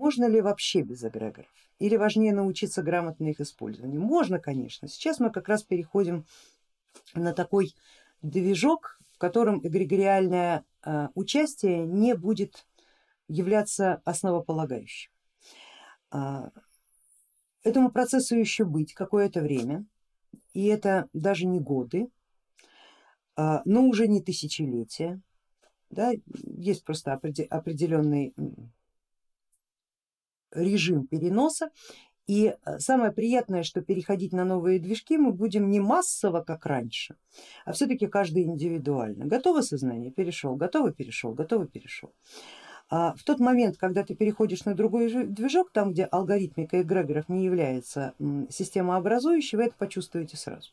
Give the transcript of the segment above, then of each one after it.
Можно ли вообще без эгрегоров? Или важнее научиться грамотно их использованию? Можно, конечно. Сейчас мы как раз переходим на такой движок, в котором эгрегориальное э, участие не будет являться основополагающим. А, этому процессу еще быть какое-то время, и это даже не годы, а, но уже не тысячелетия. Да, есть просто определенный режим переноса. И э, самое приятное, что переходить на новые движки мы будем не массово, как раньше, а все-таки каждый индивидуально. Готово сознание, перешел, готово, перешел, готово, перешел. А в тот момент, когда ты переходишь на другой движок, там где алгоритмика эгрегоров не является системообразующей, вы это почувствуете сразу.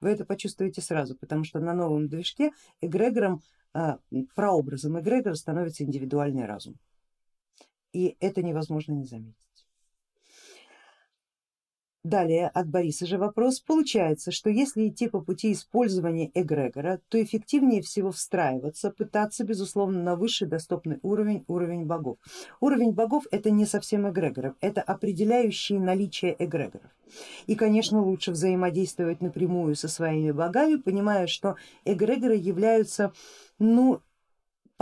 Вы это почувствуете сразу, потому что на новом движке эгрегором, а, прообразом эгрегора становится индивидуальный разум и это невозможно не заметить. Далее от Бориса же вопрос. Получается, что если идти по пути использования эгрегора, то эффективнее всего встраиваться, пытаться безусловно на высший доступный уровень, уровень богов. Уровень богов это не совсем эгрегоров, это определяющие наличие эгрегоров. И конечно лучше взаимодействовать напрямую со своими богами, понимая, что эгрегоры являются ну,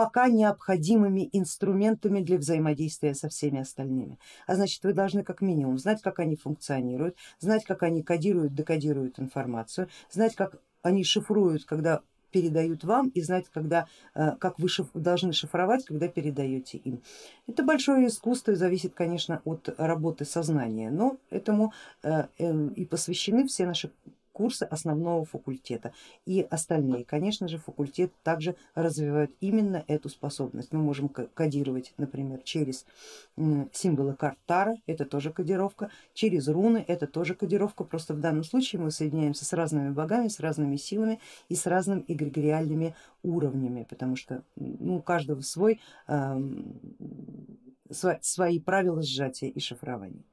пока необходимыми инструментами для взаимодействия со всеми остальными. А значит вы должны как минимум знать, как они функционируют, знать, как они кодируют, декодируют информацию, знать, как они шифруют, когда передают вам и знать, когда, э, как вы шиф, должны шифровать, когда передаете им. Это большое искусство и зависит, конечно, от работы сознания, но этому э, э, и посвящены все наши курсы основного факультета и остальные. Конечно же факультет также развивает именно эту способность. Мы можем кодировать, например, через символы карт Тара, это тоже кодировка, через руны, это тоже кодировка, просто в данном случае мы соединяемся с разными богами, с разными силами и с разными эгрегориальными уровнями, потому что ну, у каждого свой, э, свои правила сжатия и шифрования.